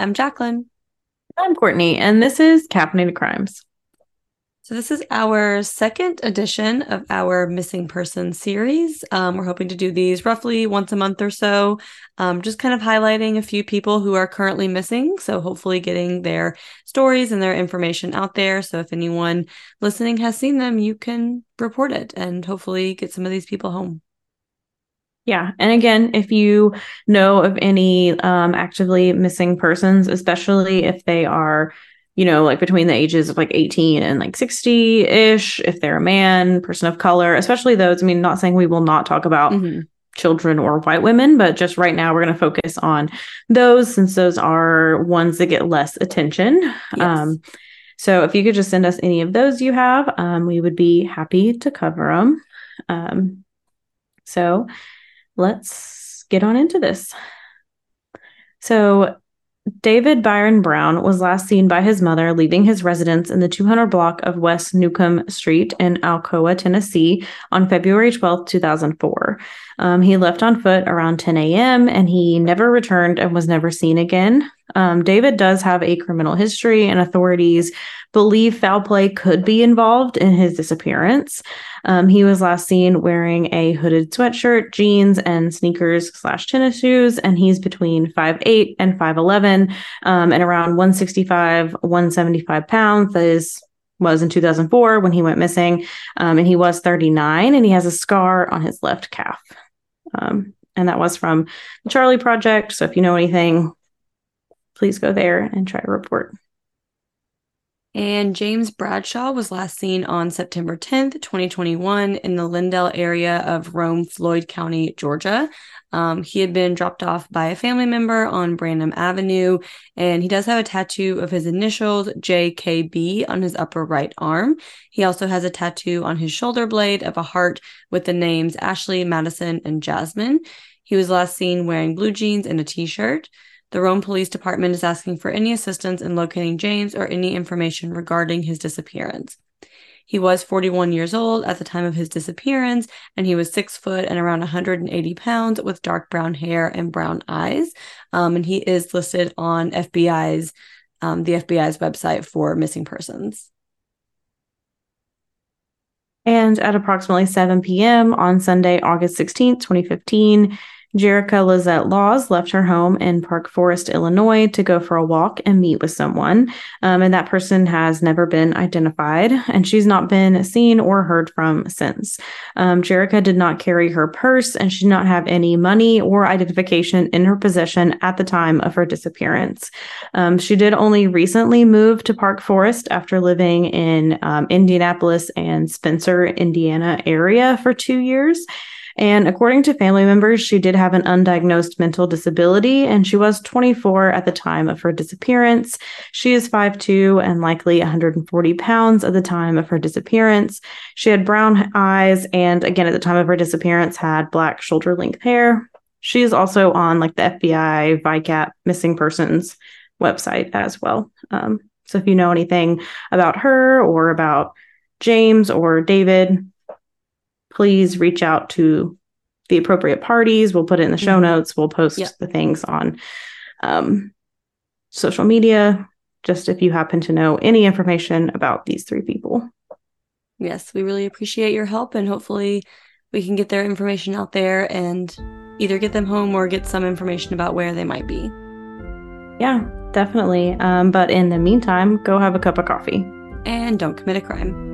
I'm Jacqueline. I'm Courtney, and this is Caffeinated Crimes. So, this is our second edition of our missing person series. Um, we're hoping to do these roughly once a month or so, um, just kind of highlighting a few people who are currently missing. So, hopefully, getting their stories and their information out there. So, if anyone listening has seen them, you can report it and hopefully get some of these people home. Yeah. And again, if you know of any um, actively missing persons, especially if they are, you know, like between the ages of like 18 and like 60 ish, if they're a man, person of color, especially those, I mean, not saying we will not talk about mm-hmm. children or white women, but just right now we're going to focus on those since those are ones that get less attention. Yes. Um, so if you could just send us any of those you have, um, we would be happy to cover them. Um, so, let's get on into this. So, David Byron Brown was last seen by his mother leaving his residence in the 200 block of West Newcomb Street in Alcoa, Tennessee on February 12, 2004. Um, he left on foot around 10 a.m. and he never returned and was never seen again. Um, David does have a criminal history, and authorities believe foul play could be involved in his disappearance. Um, he was last seen wearing a hooded sweatshirt, jeans, and sneakers slash tennis shoes, and he's between 5'8 and 5'11 um, and around 165, 175 pounds. That is was in 2004 when he went missing. Um, and he was 39 and he has a scar on his left calf. Um, and that was from the Charlie Project. So if you know anything, please go there and try to report. And James Bradshaw was last seen on September 10th, 2021, in the Lindale area of Rome, Floyd County, Georgia. Um, he had been dropped off by a family member on Branham Avenue, and he does have a tattoo of his initials, JKB, on his upper right arm. He also has a tattoo on his shoulder blade of a heart with the names Ashley, Madison, and Jasmine. He was last seen wearing blue jeans and a t shirt. The Rome Police Department is asking for any assistance in locating James or any information regarding his disappearance. He was 41 years old at the time of his disappearance, and he was six foot and around 180 pounds with dark brown hair and brown eyes. Um, and he is listed on FBI's um, the FBI's website for missing persons. And at approximately 7 p.m. on Sunday, August 16th, 2015, Jerrica Lizette Laws left her home in Park Forest, Illinois to go for a walk and meet with someone. Um, and that person has never been identified, and she's not been seen or heard from since. Um, Jerrica did not carry her purse, and she did not have any money or identification in her possession at the time of her disappearance. Um, she did only recently move to Park Forest after living in um, Indianapolis and Spencer, Indiana area for two years. And according to family members, she did have an undiagnosed mental disability and she was 24 at the time of her disappearance. She is 5'2 and likely 140 pounds at the time of her disappearance. She had brown eyes and, again, at the time of her disappearance, had black shoulder length hair. She is also on like the FBI VICAP missing persons website as well. Um, so if you know anything about her or about James or David, please reach out to the appropriate parties. We'll put it in the show mm-hmm. notes. We'll post yep. the things on um, social media, just if you happen to know any information about these three people. Yes, we really appreciate your help and hopefully we can get their information out there and either get them home or get some information about where they might be. Yeah, definitely. Um, but in the meantime, go have a cup of coffee. And don't commit a crime.